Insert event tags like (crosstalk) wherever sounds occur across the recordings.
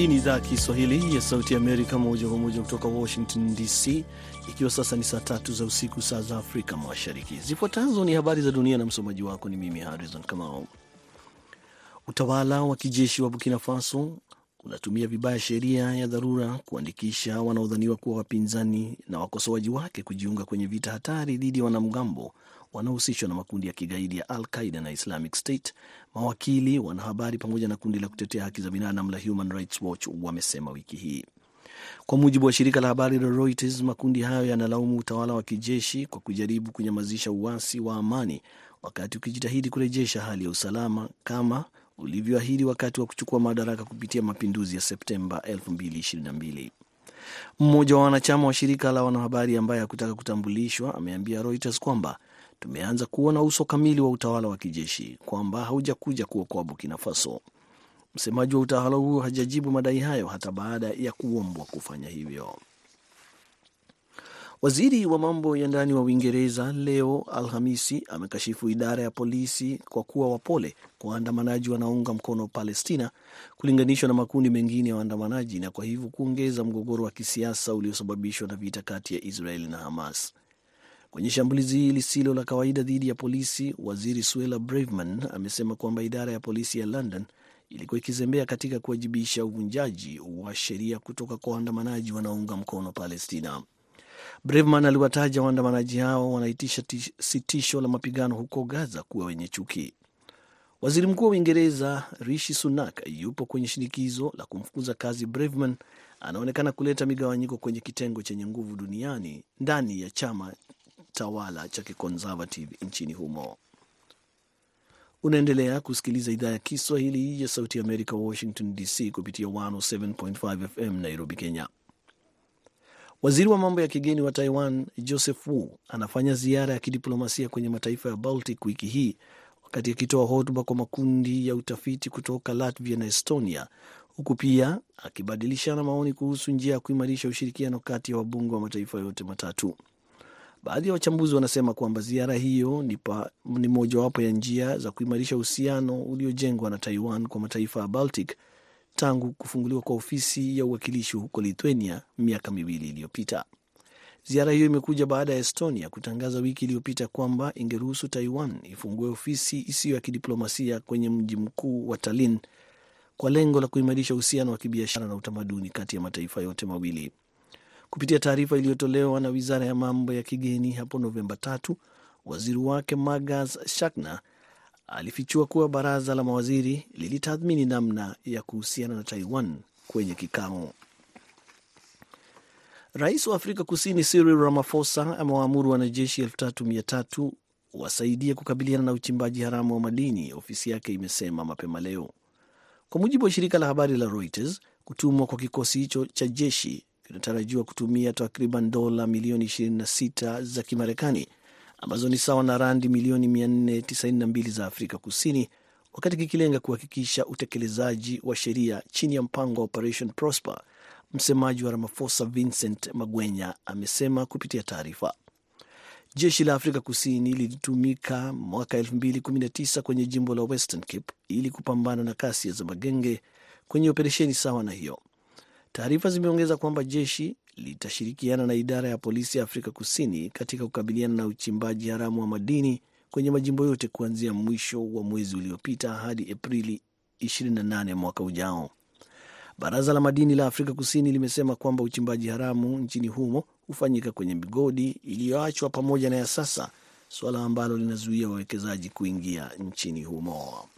Hii ni idhaa ya Kiswahili ya Sauti Amerika, moja kwa moja kutoka Washington DC, ikiwa sasa ni saa tatu za usiku, saa za Afrika Mashariki. Zifuatazo ni habari za dunia na msomaji wako ni mimi Harrison Kamau. Utawala wa kijeshi wa Burkina Faso unatumia vibaya sheria ya dharura kuandikisha wanaodhaniwa kuwa wapinzani na wakosoaji wake kujiunga kwenye vita hatari dhidi ya wanamgambo wanaohusishwa na makundi ya kigaidi ya Al Qaida na Islamic State. Mawakili, wanahabari pamoja na kundi la kutetea haki za binadamu la Human Rights Watch wamesema wiki hii. Kwa mujibu wa shirika la habari la Reuters, makundi hayo yanalaumu utawala wa kijeshi kwa kujaribu kunyamazisha uasi wa amani wakati ukijitahidi kurejesha hali ya usalama kama ulivyoahidi wakati wa kuchukua madaraka kupitia mapinduzi ya Septemba 2022. Mmoja wa wanachama wa shirika la wanahabari ambaye hakutaka kutambulishwa ameambia Reuters kwamba tumeanza kuona uso kamili wa utawala wa kijeshi, kwamba haujakuja kuokoa Burkina Faso. Msemaji wa utawala huo hajajibu madai hayo hata baada ya kuombwa kufanya hivyo. Waziri wa mambo ya ndani wa Uingereza leo Alhamisi amekashifu idara ya polisi kwa kuwa wapole kwa waandamanaji wanaounga mkono Palestina kulinganishwa na makundi mengine ya waandamanaji na kwa hivyo kuongeza mgogoro wa kisiasa uliosababishwa na vita kati ya Israeli na Hamas. Kwenye shambulizi lisilo la kawaida dhidi ya polisi, waziri Suella Braverman amesema kwamba idara ya polisi ya London ilikuwa ikizembea katika kuwajibisha uvunjaji wa sheria kutoka kwa waandamanaji wanaounga mkono Palestina. Braverman aliwataja waandamanaji hao wanaitisha sitisho la mapigano huko Gaza kuwa wenye chuki. Waziri Mkuu wa Uingereza Rishi Sunak yupo kwenye shinikizo la kumfukuza kazi Braverman. Anaonekana kuleta migawanyiko kwenye kitengo chenye nguvu duniani ndani ya chama tawala cha kiconservative nchini humo. Unaendelea kusikiliza idhaa ya Kiswahili ya Sauti ya Amerika, Washington DC, kupitia 107.5 FM Nairobi, Kenya. Waziri wa mambo ya kigeni wa Taiwan Joseph Wu anafanya ziara ya kidiplomasia kwenye mataifa ya Baltic wiki hii wakati akitoa hotuba kwa makundi ya utafiti kutoka Latvia na Estonia, huku pia akibadilishana maoni kuhusu njia ya kuimarisha ushirikiano kati ya wabunge wa mataifa yote matatu. Baadhi ya wachambuzi wanasema kwamba ziara hiyo ni, ni mojawapo ya njia za kuimarisha uhusiano uliojengwa na Taiwan kwa mataifa ya Baltic tangu kufunguliwa kwa ofisi ya uwakilishi huko Lithuania miaka miwili iliyopita. Ziara hiyo imekuja baada ya Estonia kutangaza wiki iliyopita kwamba ingeruhusu Taiwan ifungue ofisi isiyo ya kidiplomasia kwenye mji mkuu wa Tallinn kwa lengo la kuimarisha uhusiano wa kibiashara na utamaduni kati ya mataifa yote mawili. Kupitia taarifa iliyotolewa na wizara ya mambo ya kigeni hapo Novemba tatu, waziri wake Magas Shakna alifichua kuwa baraza la mawaziri lilitathmini namna ya kuhusiana na Taiwan kwenye kikao. Rais wa Afrika Kusini Cyril Ramaphosa amewaamuru wanajeshi elfu tatu mia tatu wasaidie kukabiliana na uchimbaji haramu wa madini, ofisi yake imesema mapema leo, kwa mujibu wa shirika la habari la Reuters. Kutumwa kwa kikosi hicho cha jeshi kinatarajiwa kutumia takriban dola milioni 26 za Kimarekani ambazo ni sawa na randi milioni 492 za Afrika Kusini, wakati kikilenga kuhakikisha utekelezaji wa sheria chini ya mpango wa Operation Prosper. Msemaji wa Ramaphosa Vincent Magwenya amesema kupitia taarifa. Jeshi la Afrika Kusini lilitumika mwaka 2019 kwenye jimbo la Western Cape ili kupambana na kasi za magenge kwenye operesheni sawa na hiyo. Taarifa zimeongeza kwamba jeshi litashirikiana na idara ya polisi ya Afrika Kusini katika kukabiliana na uchimbaji haramu wa madini kwenye majimbo yote kuanzia mwisho wa mwezi uliopita hadi Aprili 28 mwaka ujao. Baraza la madini la Afrika Kusini limesema kwamba uchimbaji haramu nchini humo hufanyika kwenye migodi iliyoachwa pamoja na ya sasa, suala ambalo linazuia wawekezaji kuingia nchini humo.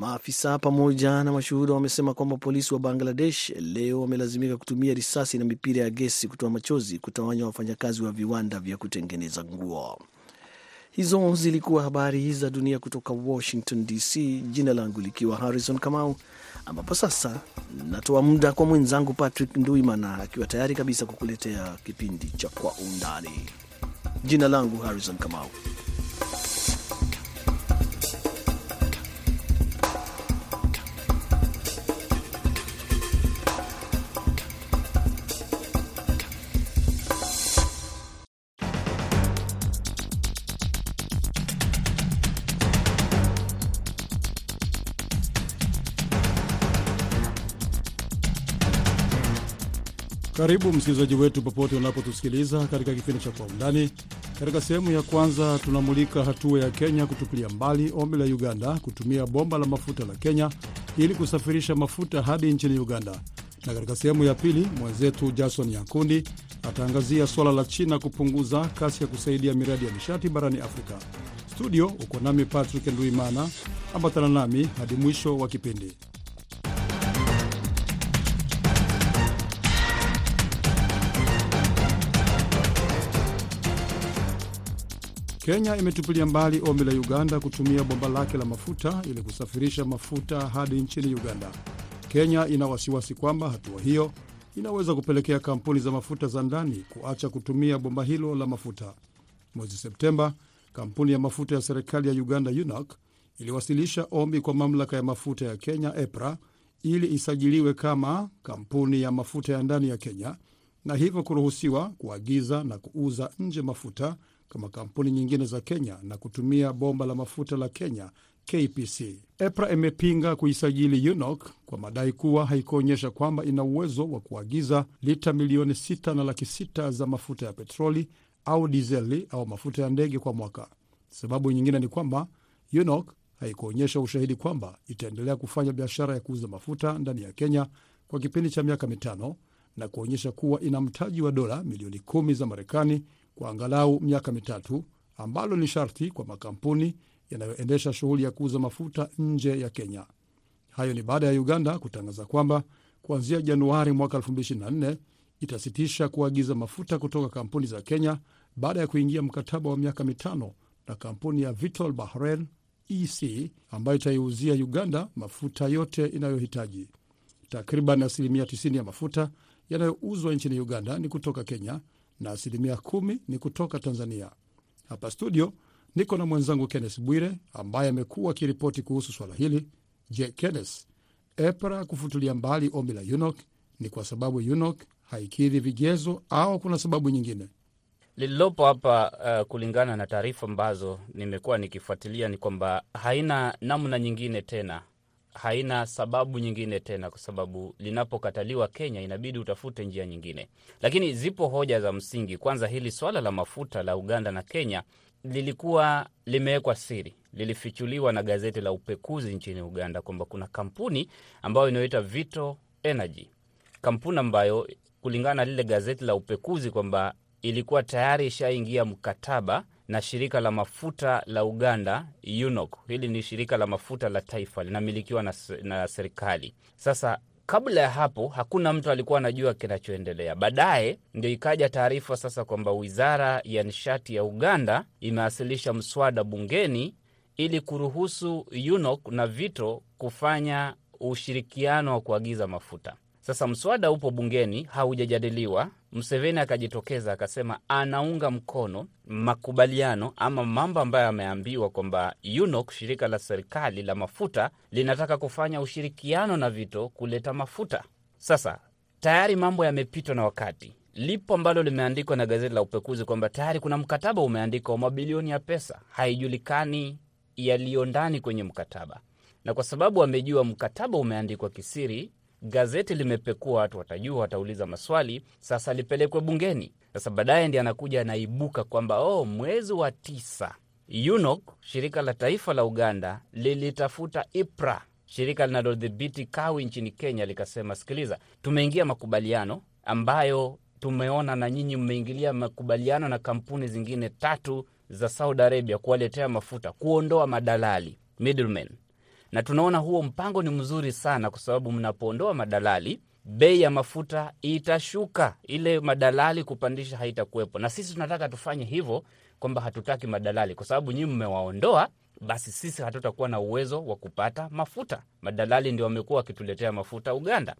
Maafisa pamoja na mashuhuda wamesema kwamba polisi wa Bangladesh leo wamelazimika kutumia risasi na mipira ya gesi kutoa machozi kutawanya wafanyakazi wa viwanda vya kutengeneza nguo. Hizo zilikuwa habari za dunia kutoka Washington DC, jina langu likiwa Harrison Kamau, ambapo sasa natoa muda kwa mwenzangu Patrick Nduimana akiwa tayari kabisa kukuletea kipindi cha Kwa Undani. Jina langu Harrison Kamau. Karibu msikilizaji wetu popote unapotusikiliza katika kipindi cha Kwa Undani. Katika sehemu ya kwanza, tunamulika hatua ya Kenya kutupilia mbali ombi la Uganda kutumia bomba la mafuta la Kenya ili kusafirisha mafuta hadi nchini Uganda, na katika sehemu ya pili, mwenzetu Jason Nyankundi ataangazia suala la China kupunguza kasi ya kusaidia miradi ya nishati barani Afrika. Studio uko nami Patrick Nduimana, ambatana nami hadi mwisho wa kipindi. Kenya imetupilia mbali ombi la Uganda kutumia bomba lake la mafuta ili kusafirisha mafuta hadi nchini Uganda. Kenya ina wasiwasi kwamba hatua hiyo inaweza kupelekea kampuni za mafuta za ndani kuacha kutumia bomba hilo la mafuta. Mwezi Septemba, kampuni ya mafuta ya serikali ya Uganda UNOC iliwasilisha ombi kwa mamlaka ya mafuta ya Kenya EPRA ili isajiliwe kama kampuni ya mafuta ya ndani ya Kenya na hivyo kuruhusiwa kuagiza na kuuza nje mafuta kama kampuni nyingine za Kenya na kutumia bomba la mafuta la Kenya KPC. EPRA imepinga kuisajili UNOC kwa madai kuwa haikuonyesha kwamba ina uwezo wa kuagiza lita milioni sita na laki sita za mafuta ya petroli au dizeli au mafuta ya ndege kwa mwaka. Sababu nyingine ni kwamba UNOC haikuonyesha ushahidi kwamba itaendelea kufanya biashara ya kuuza mafuta ndani ya Kenya kwa kipindi cha miaka mitano na kuonyesha kuwa ina mtaji wa dola milioni kumi za Marekani kwa angalau miaka mitatu, ambalo ni sharti kwa makampuni yanayoendesha shughuli ya kuuza mafuta nje ya Kenya. Hayo ni baada ya Uganda kutangaza kwamba kuanzia Januari mwaka 2024 itasitisha kuagiza mafuta kutoka kampuni za Kenya baada ya kuingia mkataba wa miaka mitano na kampuni ya Vitol Bahrain EC ambayo itaiuzia Uganda mafuta yote inayohitaji. Takriban asilimia 90 ya mafuta yanayouzwa nchini Uganda ni kutoka Kenya na asilimia kumi ni kutoka Tanzania. Hapa studio niko na mwenzangu Kennes Bwire ambaye amekuwa akiripoti kuhusu swala hili. Je, Kennes, EPRA kufutulia mbali ombi la UNOC ni kwa sababu UNOC haikidhi vigezo au kuna sababu nyingine? Lililopo hapa uh, kulingana na taarifa ambazo nimekuwa nikifuatilia ni kwamba haina namna nyingine tena, haina sababu nyingine tena, kwa sababu linapokataliwa Kenya inabidi utafute njia nyingine. Lakini zipo hoja za msingi. Kwanza, hili swala la mafuta la Uganda na Kenya lilikuwa limewekwa siri, lilifichuliwa na gazeti la upekuzi nchini Uganda kwamba kuna kampuni ambayo inayoita Vito Energy, kampuni ambayo kulingana na lile gazeti la upekuzi kwamba ilikuwa tayari ishaingia mkataba na shirika la mafuta la Uganda UNOC. Hili ni shirika la mafuta la taifa linamilikiwa na, na serikali. Sasa kabla ya hapo hakuna mtu alikuwa anajua kinachoendelea. Baadaye ndio ikaja taarifa sasa kwamba wizara ya nishati ya Uganda imewasilisha mswada bungeni ili kuruhusu UNOC na Vito kufanya ushirikiano wa kuagiza mafuta. Sasa mswada upo bungeni, haujajadiliwa. Mseveni akajitokeza akasema anaunga mkono makubaliano ama mambo ambayo ameambiwa kwamba UNOC, shirika la serikali la mafuta, linataka kufanya ushirikiano na Vito kuleta mafuta. Sasa tayari mambo yamepitwa na wakati. Lipo ambalo limeandikwa na gazeti la upekuzi kwamba tayari kuna mkataba umeandikwa wa mabilioni ya pesa, haijulikani yaliyo ndani kwenye mkataba, na kwa sababu amejua mkataba umeandikwa kisiri gazeti limepekua, watu watajua, watauliza maswali. Sasa lipelekwe bungeni. Sasa baadaye ndi anakuja anaibuka kwamba oh, mwezi wa tisa UNOC, shirika la taifa la Uganda, lilitafuta IPRA, shirika linalodhibiti kawi nchini Kenya, likasema, sikiliza, tumeingia makubaliano ambayo tumeona na nyinyi mmeingilia makubaliano na kampuni zingine tatu za Saudi Arabia kuwaletea mafuta, kuondoa madalali middlemen na tunaona huo mpango ni mzuri sana, kwa sababu mnapoondoa madalali bei ya mafuta itashuka, ile madalali kupandisha haitakuwepo. Na sisi tunataka tufanye hivyo, kwamba hatutaki madalali, kwa sababu nyinyi mmewaondoa, basi sisi hatutakuwa na uwezo wa kupata mafuta. Madalali ndio wamekuwa wakituletea mafuta Uganda.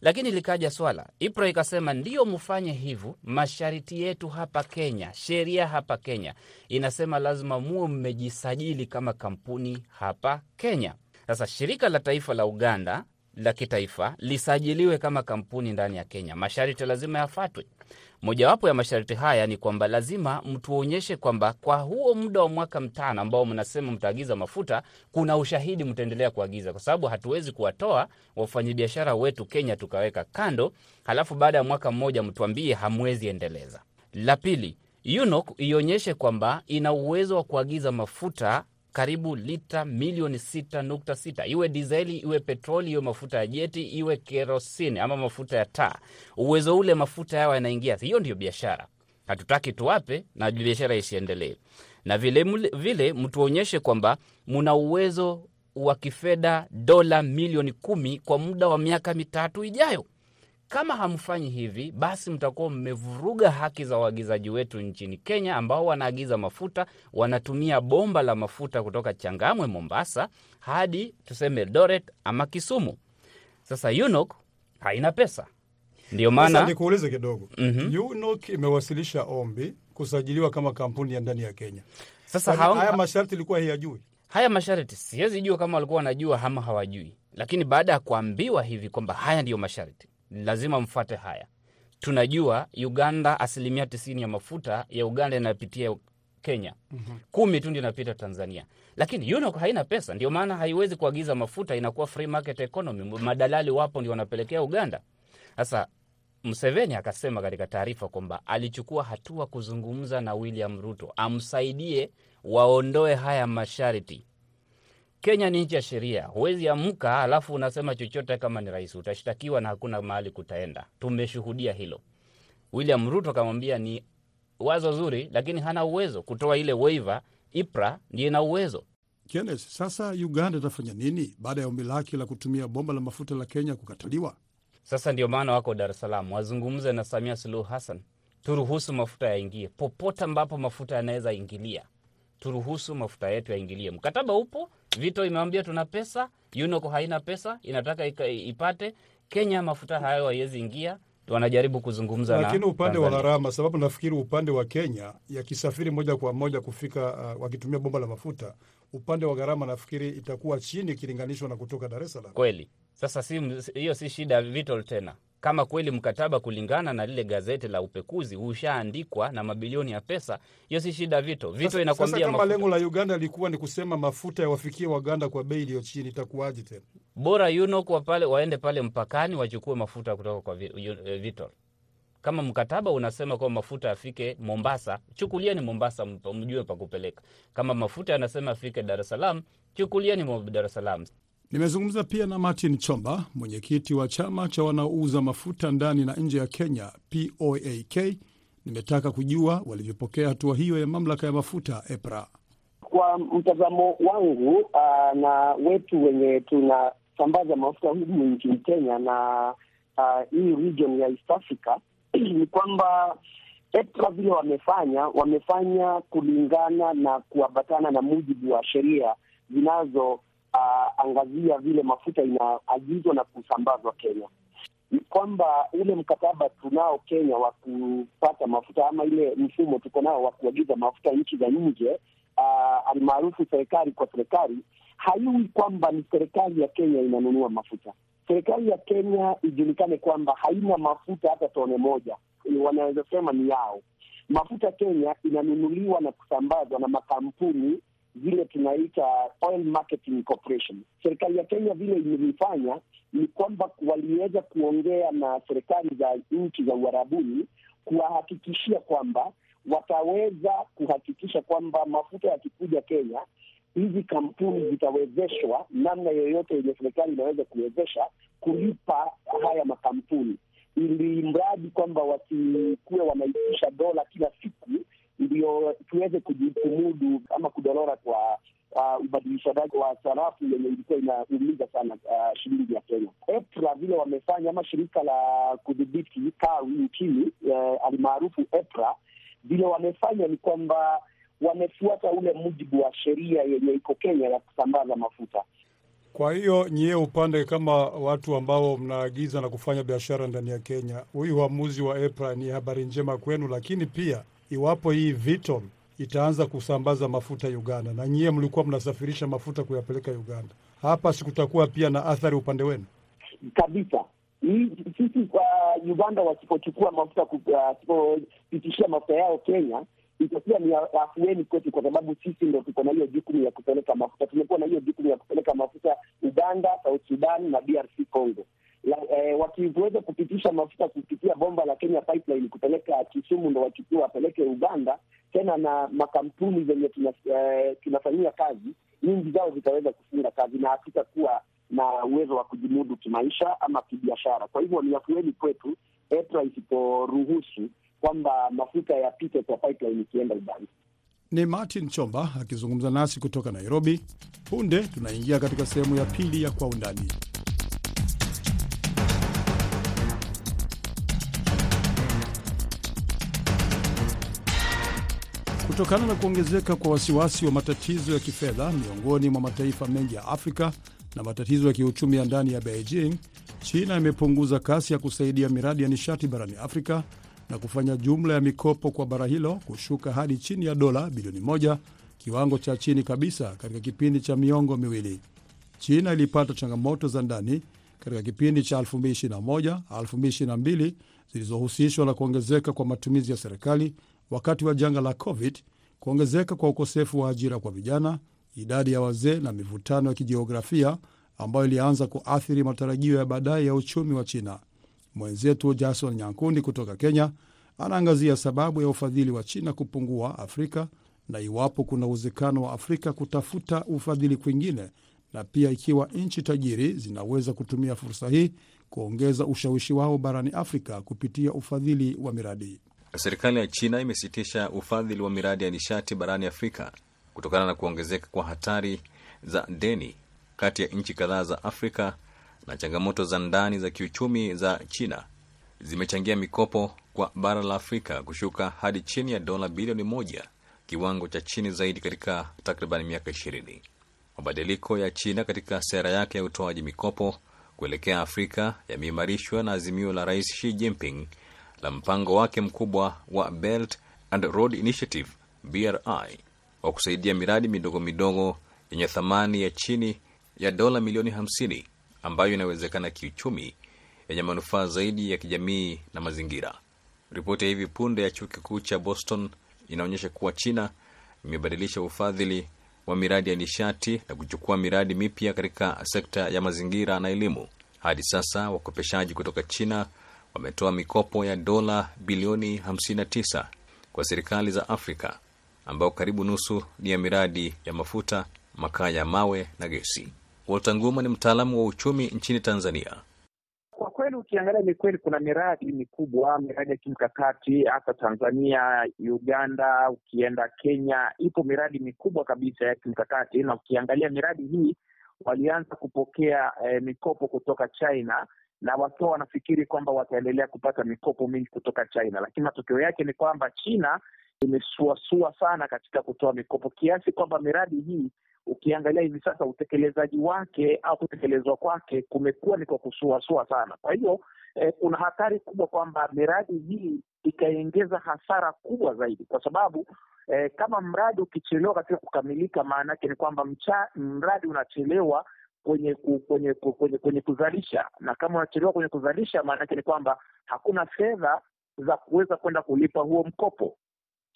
Lakini likaja swala, IPRA ikasema ndio mfanye hivyo, masharti yetu hapa Kenya, sheria hapa Kenya inasema lazima muwe mmejisajili kama kampuni hapa Kenya. Sasa shirika la taifa la Uganda la kitaifa lisajiliwe kama kampuni ndani ya Kenya, masharti lazima yafuatwe. Mojawapo ya masharti haya ni kwamba lazima mtuonyeshe kwamba kwa huo muda wa mwaka mtano ambao mnasema mtaagiza mafuta, kuna ushahidi mtaendelea kuagiza, kwa sababu hatuwezi kuwatoa wafanyabiashara wetu Kenya tukaweka kando, halafu baada ya mwaka mmoja mtuambie hamwezi endeleza. La pili, UNOC ionyeshe kwamba ina uwezo wa kuagiza mafuta karibu lita milioni 6.6 iwe dizeli iwe petroli iwe mafuta ya jeti iwe kerosini ama mafuta ya taa. Uwezo ule mafuta yao yanaingia, hiyo ndio biashara. Hatutaki tuwape na biashara isiendelee, na vile vile mtuonyeshe kwamba muna uwezo wa kifedha dola milioni kumi kwa muda wa miaka mitatu ijayo. Kama hamfanyi hivi, basi mtakuwa mmevuruga haki za waagizaji wetu nchini Kenya ambao wanaagiza mafuta, wanatumia bomba la mafuta kutoka Changamwe, Mombasa hadi tuseme Eldoret ama Kisumu. Sasa UNOC haina pesa, ndio maana nikuulize kidogo. Mhm. UNOC imewasilisha ombi kusajiliwa kama kampuni ya ndani ya Kenya. sasa hawa- haya masharti ilikuwa hiyajui. haya masharti siwezi jua kama walikuwa wanajua ama hawajui, lakini baada ya kuambiwa hivi kwamba haya ndiyo masharti, lazima mfuate haya. Tunajua Uganda, asilimia tisini ya mafuta ya Uganda inapitia Kenya, kumi tu ndio inapita Tanzania, lakini UNOC haina pesa, ndio maana haiwezi kuagiza mafuta, inakuwa free market economy. Madalali wapo ndio wanapelekea Uganda. Sasa Museveni akasema katika taarifa kwamba alichukua hatua kuzungumza na William Ruto amsaidie waondoe haya masharti. Kenya ni nchi ya sheria, huwezi amka alafu unasema chochote kama ni rais, utashtakiwa na hakuna mahali kutaenda. Tumeshuhudia hilo. William Ruto akamwambia ni wazo zuri, lakini hana uwezo kutoa ile waiver. IPRA ndiye ina uwezo. Kenneth, sasa Uganda itafanya nini baada ya ombi lake la kutumia bomba la mafuta la Kenya kukataliwa? Sasa ndio maana wako Dar es Salaam, wazungumze na Samia Suluhu Hassan, turuhusu mafuta yaingie popote ambapo mafuta yanaweza ingilia, turuhusu mafuta yetu yaingilie. Mkataba upo, Vito imewambia tuna pesa, UNOCO haina pesa, inataka ipate Kenya mafuta hayo haiwezi ingia, wanajaribu kuzungumza na Lakini upande wa gharama, sababu nafikiri upande wa Kenya yakisafiri moja kwa moja kufika uh, wakitumia bomba la mafuta, upande wa gharama nafikiri itakuwa chini ikilinganishwa na kutoka Dar es Salaam. kweli. Sasa si hiyo si shida Vitol tena. Kama kweli mkataba kulingana na lile gazeti la upekuzi ushaandikwa na mabilioni ya pesa, hiyo si shida Vito. Vito inakwambia kama lengo la Uganda lilikuwa ni kusema mafuta yawafikie Waganda kwa bei iliyo chini, itakuwaje tena? bora UNOC wa pale waende pale mpakani wachukue mafuta kutoka kwa Vi- Yu- eh. Kama mkataba unasema kwamba mafuta yafike Mombasa, chukulieni Mombasa, mjue pa kupeleka. Kama mafuta yanasema afike Dar es Salaam, chukulieni Dar es Salaam. Nimezungumza pia na Martin Chomba, mwenyekiti wa chama cha wanaouza mafuta ndani na nje ya Kenya, POAK. Nimetaka kujua walivyopokea hatua hiyo ya mamlaka ya mafuta EPRA. Kwa mtazamo wangu uh, na wetu wenye tunasambaza mafuta humu nchini Kenya na uh, hii region ya East Africa (clears throat) ni kwamba EPRA vile wamefanya wamefanya kulingana na kuambatana na mujibu wa sheria zinazo uh, angazia vile mafuta inaagizwa na kusambazwa Kenya ni kwamba ule mkataba tunao Kenya wa kupata mafuta ama ile mfumo tuko nao wa kuagiza mafuta nchi za nje uh, almaarufu serikali kwa serikali, haiwi kwamba ni serikali ya Kenya inanunua mafuta. Serikali ya Kenya ijulikane kwamba haina mafuta hata tone moja, wanaweza sema ni yao. Mafuta Kenya inanunuliwa na kusambazwa na makampuni zile tunaita Oil Marketing Corporation. Serikali ya Kenya vile imelifanya ni kwamba waliweza kuongea na serikali za nchi za uharabuni kuwahakikishia kwamba wataweza kuhakikisha kwamba mafuta yakikuja Kenya, hizi kampuni zitawezeshwa namna yoyote yenye serikali inaweza kuwezesha kulipa haya makampuni, ili mradi kwamba wasikuwe wanaitisha dola kila siku ndio tuweze kumudu ama kudorora kwa uh, ubadilishaji wa sarafu yenye ilikuwa inaumiza sana uh, shilingi ya Kenya. EPRA vile wamefanya ama shirika la kudhibiti kawi nchini uh, alimaarufu EPRA vile wamefanya ni kwamba wamefuata ule mujibu wa sheria yenye iko Kenya ya kusambaza mafuta. Kwa hiyo nyie upande kama watu ambao mnaagiza na kufanya biashara ndani ya Kenya, huyu uamuzi wa EPRA ni habari njema kwenu, lakini pia iwapo hii Vitol itaanza kusambaza mafuta Uganda na nyie mlikuwa mnasafirisha mafuta kuyapeleka Uganda, hapa sikutakuwa pia na athari upande wenu? kabisa sisi Uganda wasipochukua mafuta, wasipopitishia mafuta yao Kenya itakuwa ni afueni kwetu, kwa sababu sisi ndo tuko na hiyo jukumu ya kupeleka mafuta. Tumekuwa na hiyo jukumu ya kupeleka mafuta Uganda, South Sudan na DRC Congo. Eh, wakiweza kupitisha mafuta kupitia bomba la Kenya Pipeline kupeleka Kisumu, ndo wachukua wapeleke Uganda tena, na makampuni zenye tunafanyia eh, kazi nyingi zao zitaweza kufunga kazi na hatutakuwa na uwezo wa kujimudu kimaisha ama kibiashara. Kwa hivyo ni afueni kwetu EPRA isiporuhusu kwamba mafuta yapite kwa pipeline ikienda Uganda. Ni Martin Chomba akizungumza nasi kutoka Nairobi. Punde tunaingia katika sehemu ya pili ya Kwa Undani. Kutokana na kuongezeka kwa wasiwasi wa matatizo ya kifedha miongoni mwa mataifa mengi ya Afrika na matatizo ya kiuchumi ya ndani ya Beijing, China imepunguza kasi ya kusaidia miradi ya nishati barani Afrika na kufanya jumla ya mikopo kwa bara hilo kushuka hadi chini ya dola bilioni moja, kiwango cha chini kabisa katika kipindi cha miongo miwili. China ilipata changamoto za ndani katika kipindi cha 2021-2022 zilizohusishwa na kuongezeka kwa matumizi ya serikali wakati wa janga la COVID, kuongezeka kwa ukosefu wa ajira kwa vijana, idadi ya wazee na mivutano ya kijiografia ambayo ilianza kuathiri matarajio ya baadaye ya uchumi wa China. Mwenzetu Jason Nyankundi kutoka Kenya anaangazia sababu ya ufadhili wa China kupungua Afrika na iwapo kuna uwezekano wa Afrika kutafuta ufadhili kwingine, na pia ikiwa nchi tajiri zinaweza kutumia fursa hii kuongeza ushawishi wao barani Afrika kupitia ufadhili wa miradi. Serikali ya China imesitisha ufadhili wa miradi ya nishati barani Afrika kutokana na kuongezeka kwa hatari za deni kati ya nchi kadhaa za Afrika na changamoto za ndani za kiuchumi za China zimechangia mikopo kwa bara la Afrika kushuka hadi chini ya dola bilioni moja, kiwango cha chini zaidi katika takriban miaka ishirini. Mabadiliko ya China katika sera yake ya utoaji mikopo kuelekea Afrika yameimarishwa na azimio la Rais Xi Jinping la mpango wake mkubwa wa Belt and Road Initiative BRI wa kusaidia miradi midogo midogo yenye thamani ya chini ya dola milioni 50 ambayo inawezekana kiuchumi yenye manufaa zaidi ya kijamii na mazingira. Ripoti ya hivi punde ya chuo kikuu cha Boston inaonyesha kuwa China imebadilisha ufadhili wa miradi ya nishati na kuchukua miradi mipya katika sekta ya mazingira na elimu. Hadi sasa wakopeshaji kutoka China wametoa mikopo ya dola bilioni 59 kwa serikali za Afrika, ambao karibu nusu ni ya miradi ya mafuta, makaa ya mawe na gesi. Walter Nguma ni mtaalamu wa uchumi nchini Tanzania. Kwa kweli ukiangalia, ni kweli kuna miradi mikubwa, miradi ya kimkakati hasa Tanzania, Uganda, ukienda Kenya, ipo miradi mikubwa kabisa ya kimkakati, na ukiangalia miradi hii walianza kupokea eh, mikopo kutoka China na wakiwa wanafikiri kwamba wataendelea kupata mikopo mingi kutoka China, lakini matokeo yake ni kwamba China imesuasua sana katika kutoa mikopo kiasi kwamba miradi hii ukiangalia hivi sasa utekelezaji wake au kutekelezwa kwake kumekuwa ni kwa kusuasua sana. Kwa hiyo eh, kuna hatari kubwa kwamba miradi hii ikaongeza hasara kubwa zaidi, kwa sababu eh, kama mradi ukichelewa katika kukamilika, maana yake ni kwamba mradi unachelewa kwenye kwenye kwenye kwenye kuzalisha, na kama unachelewa kwenye kuzalisha, maana yake ni kwamba hakuna fedha za kuweza kwenda kulipa huo mkopo.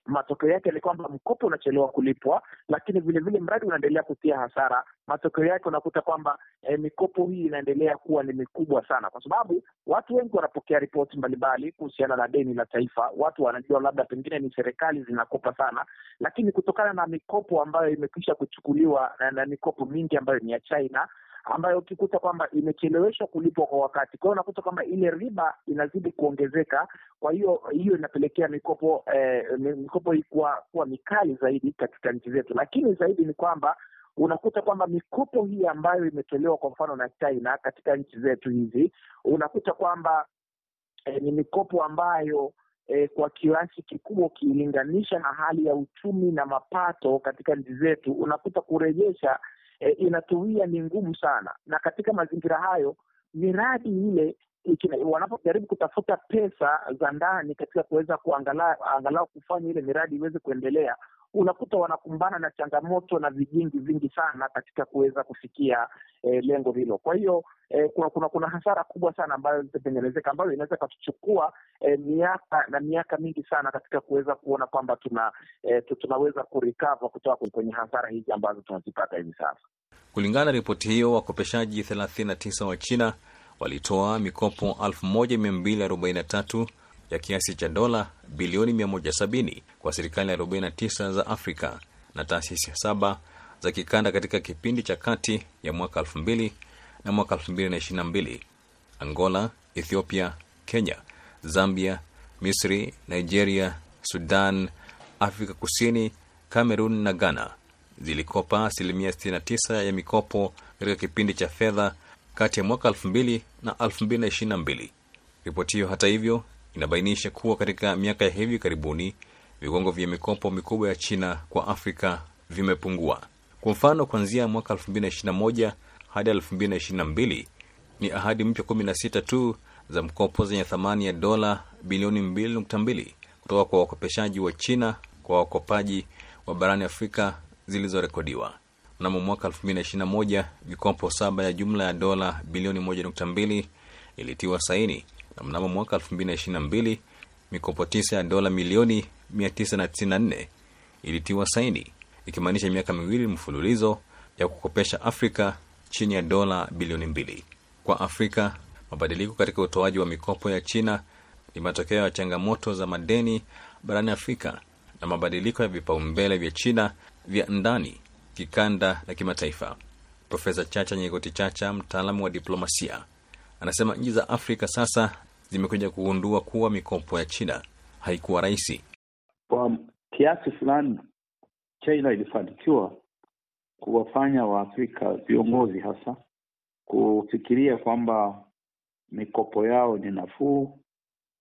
Matokeo yake ni kwamba mkopo unachelewa kulipwa, lakini vilevile mradi unaendelea kutia hasara. Matokeo yake unakuta kwamba eh, mikopo hii inaendelea kuwa ni mikubwa sana, kwa sababu watu wengi wanapokea ripoti mbalimbali kuhusiana na deni la taifa. Watu wanajua labda pengine ni serikali zinakopa sana, lakini kutokana na mikopo ambayo imekwisha kuchukuliwa na, na mikopo mingi ambayo ni ya China ambayo ukikuta kwamba imecheleweshwa kulipwa kwa wakati, kwa hiyo unakuta kwamba ile riba inazidi kuongezeka. Kwa hiyo hiyo inapelekea mikopo eh, mikopo kuwa kuwa mikali zaidi katika nchi zetu, lakini zaidi ni kwamba unakuta kwamba mikopo hii ambayo imetolewa kwa mfano na China katika nchi zetu hizi, unakuta kwamba eh, ni mikopo ambayo eh, kwa kiasi kikubwa ukilinganisha na hali ya uchumi na mapato katika nchi zetu, unakuta kurejesha E, inatuia ni ngumu sana, na katika mazingira hayo miradi ile wanapojaribu kutafuta pesa za ndani katika kuweza angalau kufanya ile miradi iweze kuendelea, unakuta wanakumbana na changamoto na vijingi vingi sana katika kuweza kufikia eh, lengo hilo. Kwa hiyo eh, kuna, kuna kuna hasara kubwa sana ambayo zitatengenezeka ambayo inaweza ikatuchukua eh, miaka na miaka mingi sana katika kuweza kuona kwamba tuna eh, tunaweza kurikava kutoka kwenye hasara hizi ambazo tunazipata hivi sasa. Kulingana na ripoti hiyo, wakopeshaji 39 wa China walitoa mikopo 1243 ya kiasi cha dola bilioni 170 kwa serikali 49 za Afrika na taasisi saba za kikanda katika kipindi cha kati ya mwaka 2000 na mwaka 2022. Angola, Ethiopia, Kenya, Zambia, Misri, Nigeria, Sudan, Afrika Kusini, Cameroon na Ghana zilikopa asilimia 69 ya mikopo katika kipindi cha fedha kati ya mwaka 2000 na 2022. Ripoti hiyo hata hivyo inabainisha kuwa katika miaka ya hivi karibuni viwango vya mikopo mikubwa ya China kwa Afrika vimepungua. Kwa mfano, kuanzia mwaka 2021 hadi 2022 ni ahadi mpya 16 tu za mkopo zenye thamani ya dola bilioni 2.2 kutoka kwa wakopeshaji wa China kwa wakopaji wa barani Afrika zilizorekodiwa. Mnamo mwaka 2021 mikopo saba ya jumla ya dola bilioni 1.2 ilitiwa saini na mnamo mwaka 2022 mikopo tisa ya dola milioni 994 ilitiwa saini, ikimaanisha miaka miwili mfululizo ya kukopesha Afrika chini ya dola bilioni mbili. Kwa Afrika, mabadiliko katika utoaji wa mikopo ya China ni matokeo ya changamoto za madeni barani Afrika na mabadiliko ya vipaumbele vya China vya ndani, kikanda na kimataifa. Profesa Chacha Nyegoti Chacha, mtaalamu wa diplomasia, anasema nchi za Afrika sasa zimekuja kugundua kuwa mikopo ya China haikuwa rahisi. Kwa kiasi fulani, China ilifanikiwa kuwafanya Waafrika viongozi hasa kufikiria kwamba mikopo yao ni nafuu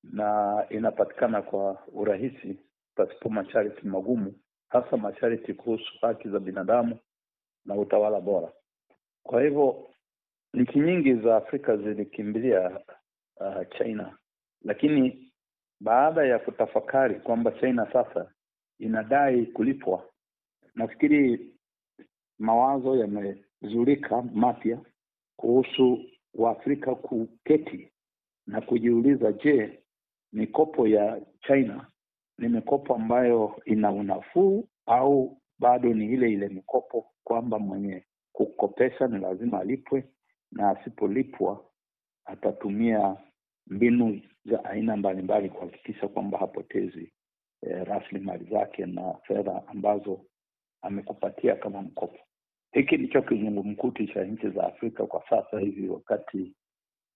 na inapatikana kwa urahisi pasipo masharti magumu, hasa masharti kuhusu haki za binadamu na utawala bora. Kwa hivyo nchi nyingi za Afrika zilikimbilia uh, China, lakini baada ya kutafakari kwamba China sasa inadai kulipwa, nafikiri mawazo yamezulika mapya kuhusu Waafrika kuketi na kujiuliza, je, mikopo ya China ni mikopo ambayo ina unafuu au bado ni ile ile mikopo kwamba mwenye kukopesha ni lazima alipwe na asipolipwa atatumia mbinu za aina mbalimbali kuhakikisha kwamba hapotezi eh, rasilimali zake na fedha ambazo amekupatia kama mkopo. Hiki ndicho kizungumkuti cha nchi za Afrika kwa sasa hivi, wakati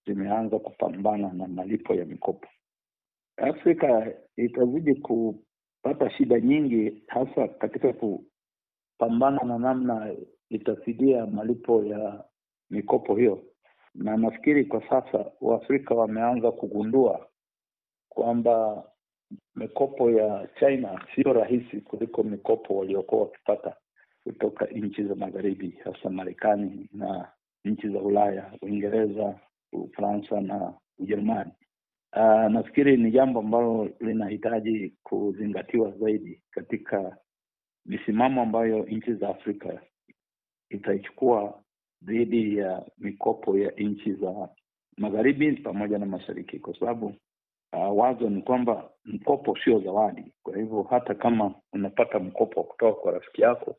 zimeanza kupambana na malipo ya mikopo. Afrika itazidi kupata shida nyingi, hasa katika kupambana na namna itafidia malipo ya mikopo hiyo, na nafikiri kwa sasa Waafrika wameanza kugundua kwamba mikopo ya China sio rahisi kuliko mikopo waliokuwa wakipata kutoka nchi za magharibi, hasa Marekani na nchi za Ulaya, Uingereza, Ufaransa na Ujerumani. Uh, nafikiri ni jambo ambalo linahitaji kuzingatiwa zaidi katika misimamo ambayo nchi za Afrika itaichukua dhidi ya mikopo ya nchi za magharibi pamoja na mashariki, kwa sababu uh, wazo ni kwamba mkopo sio zawadi. Kwa hivyo hata kama unapata mkopo kutoka kwa rafiki yako,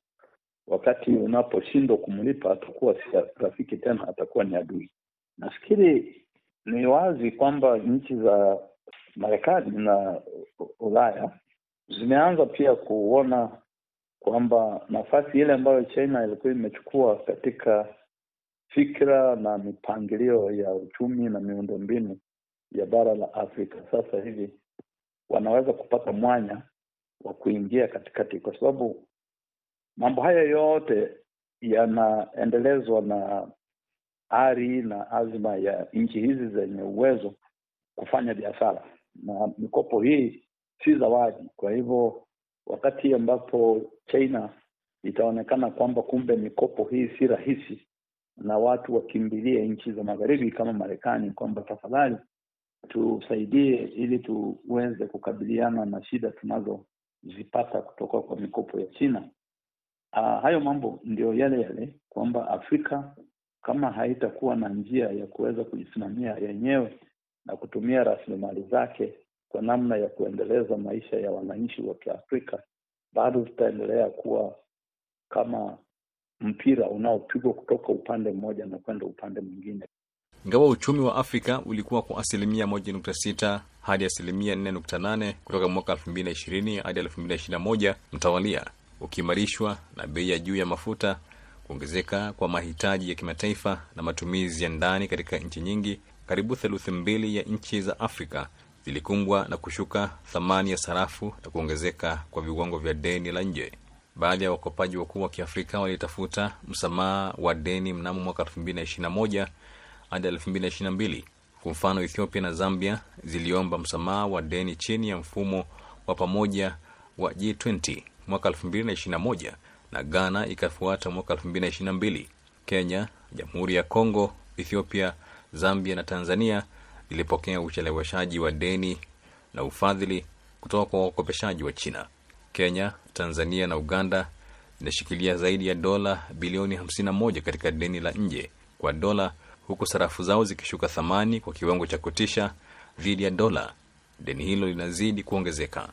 wakati unaposhindwa kumlipa, atakuwa si rafiki tena, atakuwa ni adui. Nafikiri ni wazi kwamba nchi za Marekani na Ulaya zimeanza pia kuona kwamba nafasi ile ambayo China ilikuwa imechukua katika fikra na mipangilio ya uchumi na miundombinu ya bara la Afrika. Sasa hivi wanaweza kupata mwanya wa kuingia katikati, kwa sababu mambo haya yote yanaendelezwa na ari na azma ya nchi hizi zenye uwezo kufanya biashara, na mikopo hii si zawadi. Kwa hivyo wakati ambapo China itaonekana kwamba kumbe mikopo hii si rahisi, na watu wakimbilie nchi za magharibi kama Marekani kwamba tafadhali tusaidie ili tuweze kukabiliana na shida tunazozipata kutoka kwa mikopo ya China. Uh, hayo mambo ndio yale yale kwamba Afrika kama haitakuwa na njia ya kuweza kujisimamia yenyewe na kutumia rasilimali zake kwa namna ya kuendeleza maisha ya wananchi wa Kiafrika, bado tutaendelea kuwa kama mpira unaopigwa kutoka upande mmoja na kwenda upande mwingine. Ingawa uchumi wa Afrika ulikuwa kwa asilimia 1.6 hadi asilimia 4.8 kutoka mwaka 2020 hadi 2021 mtawalia, ukiimarishwa na bei ya juu ya mafuta, kuongezeka kwa mahitaji ya kimataifa na matumizi ya ndani katika nchi nyingi, karibu theluthi mbili ya nchi za Afrika zilikumbwa na kushuka thamani ya sarafu na kuongezeka kwa viwango vya deni la nje. Baadhi ya wakopaji wakuu wa Kiafrika walitafuta msamaha wa deni mnamo mwaka 2021 hadi 2022. Kwa mfano, Ethiopia na Zambia ziliomba msamaha wa deni chini ya mfumo wa pamoja wa G20 mwaka 2021 na Ghana ikafuata mwaka 2022. Kenya, Jamhuri ya Kongo, Ethiopia, Zambia na Tanzania zilipokea ucheleweshaji wa deni na ufadhili kutoka kwa wakopeshaji wa China. Kenya, Tanzania na Uganda zinashikilia zaidi ya dola bilioni 51 katika deni la nje kwa dola, huku sarafu zao zikishuka thamani kwa kiwango cha kutisha dhidi ya dola. Deni hilo linazidi kuongezeka.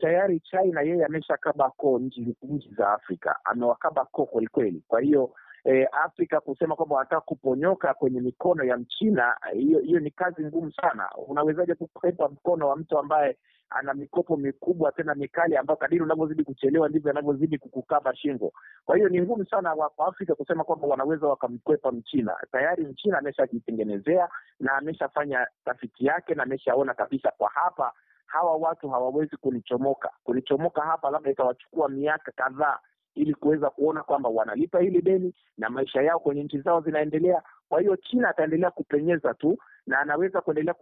Tayari China yeye ameshakaba koo nchi nchi za Afrika, amewakaba koo kwelikweli. Kwa hiyo eh, Afrika kusema kwamba wanataka kuponyoka kwenye mikono ya Mchina, hiyo hiyo ni kazi ngumu sana. Unawezaje kukwepa mkono wa mtu ambaye ana mikopo mikubwa tena mikali, ambayo kadiri unavyozidi kuchelewa ndivyo anavyozidi kukukaba shingo. Kwa hiyo ni ngumu sana kwa Afrika kusema kwamba wanaweza wakamkwepa Mchina. Tayari Mchina ameshajitengenezea na ameshafanya tafiti yake na ameshaona kabisa kwa hapa hawa watu hawawezi kunichomoka. Kunichomoka hapa labda itawachukua miaka kadhaa ili kuweza kuona kwamba wanalipa hili deni na maisha yao kwenye nchi zao zinaendelea. Kwa hiyo China ataendelea kupenyeza tu na anaweza kuendelea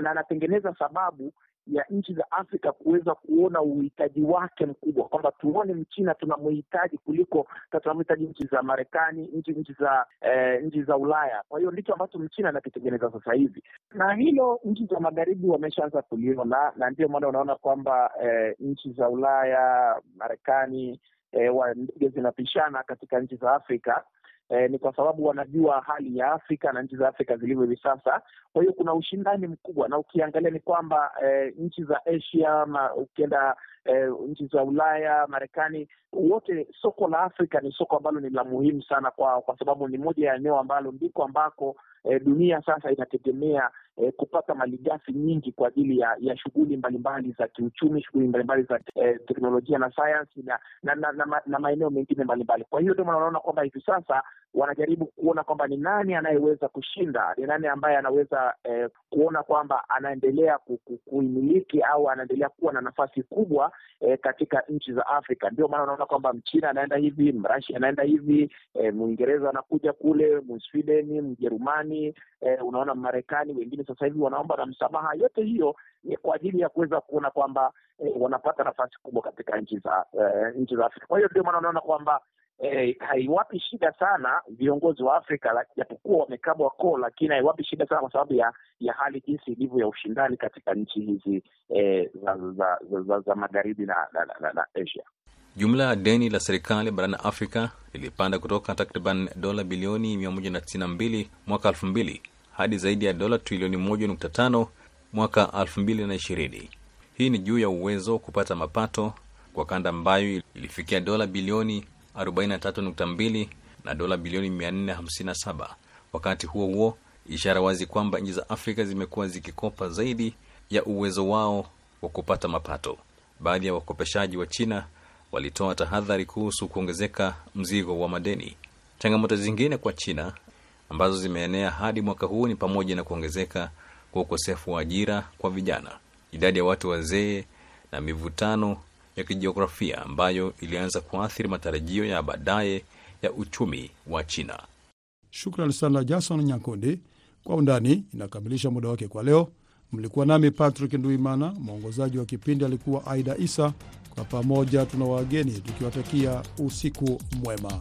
na anatengeneza sababu ya nchi za Afrika kuweza kuona uhitaji wake mkubwa, kwamba tuone Mchina tunamhitaji kuliko tunamhitaji nchi za Marekani, nchi nchi za eh, nchi za Ulaya. Kwa hiyo ndicho ambacho Mchina anakitengeneza sasa hivi, na hilo nchi za magharibi wameshaanza kuliona, na ndio maana unaona kwamba eh, nchi za Ulaya, Marekani eh, ndege zinapishana katika nchi za Afrika. Eh, ni kwa sababu wanajua hali ya Afrika na nchi za Afrika zilivyo hivi sasa. Kwa hiyo kuna ushindani mkubwa, na ukiangalia ni kwamba eh, nchi za Asia ma, ukienda eh, nchi za Ulaya, Marekani, wote soko la Afrika ni soko ambalo ni la muhimu sana kwao, kwa sababu ni moja ya eneo ambalo ndiko ambako eh, dunia sasa inategemea e, kupata malighafi nyingi kwa ajili ya ya shughuli mbalimbali za kiuchumi, shughuli mbalimbali za e, teknolojia na sayansi na na, na, na, na maeneo mengine mbalimbali. Kwa hiyo ndio maana unaona kwamba hivi sasa wanajaribu kuona kwamba ni nani anayeweza kushinda, ni nani ambaye anaweza eh, kuona kwamba anaendelea kuimiliki au anaendelea kuwa na nafasi kubwa eh, katika nchi za Afrika. Ndio maana unaona kwamba Mchina anaenda hivi, Mrashi anaenda hivi, eh, Mwingereza anakuja kule, Mswideni, Mjerumani, eh, unaona Marekani, wengine sasa hivi wanaomba na msamaha. Yote hiyo ni kwa ajili ya kuweza kuona kwamba eh, wanapata nafasi kubwa katika nchi za eh, nchi za Afrika. Kwa hiyo ndio maana unaona kwamba Eh, haiwapi shida sana viongozi wa Afrika japokuwa wamekabwa koo, lakini haiwapi shida sana kwa sababu ya ya hali jinsi ilivyo ya ushindani katika nchi hizi eh, za, za, za, za, za magharibi na, na, na, na Asia. Jumla ya deni la serikali barani Afrika lilipanda kutoka takriban dola bilioni 192 mwaka 2000 hadi zaidi ya dola trilioni 1.5 mwaka 2020. Hii ni juu ya uwezo wa kupata mapato kwa kanda ambayo ilifikia dola bilioni 43.2 na dola bilioni 457. Wakati huo huo, ishara wazi kwamba nchi za Afrika zimekuwa zikikopa zaidi ya uwezo wao wa kupata mapato. Baadhi ya wakopeshaji wa China walitoa tahadhari kuhusu kuongezeka mzigo wa madeni. Changamoto zingine kwa China ambazo zimeenea hadi mwaka huu ni pamoja na kuongezeka kwa ukosefu wa ajira kwa vijana, idadi ya watu wazee na mivutano ya kijiografia ambayo ilianza kuathiri matarajio ya baadaye ya uchumi wa China. Shukran sana Jason Nyakundi. Kwa undani inakamilisha muda wake kwa leo. Mlikuwa nami Patrick Nduimana, mwongozaji wa kipindi alikuwa Aida Isa. Kwa pamoja tuna wageni tukiwatakia usiku mwema.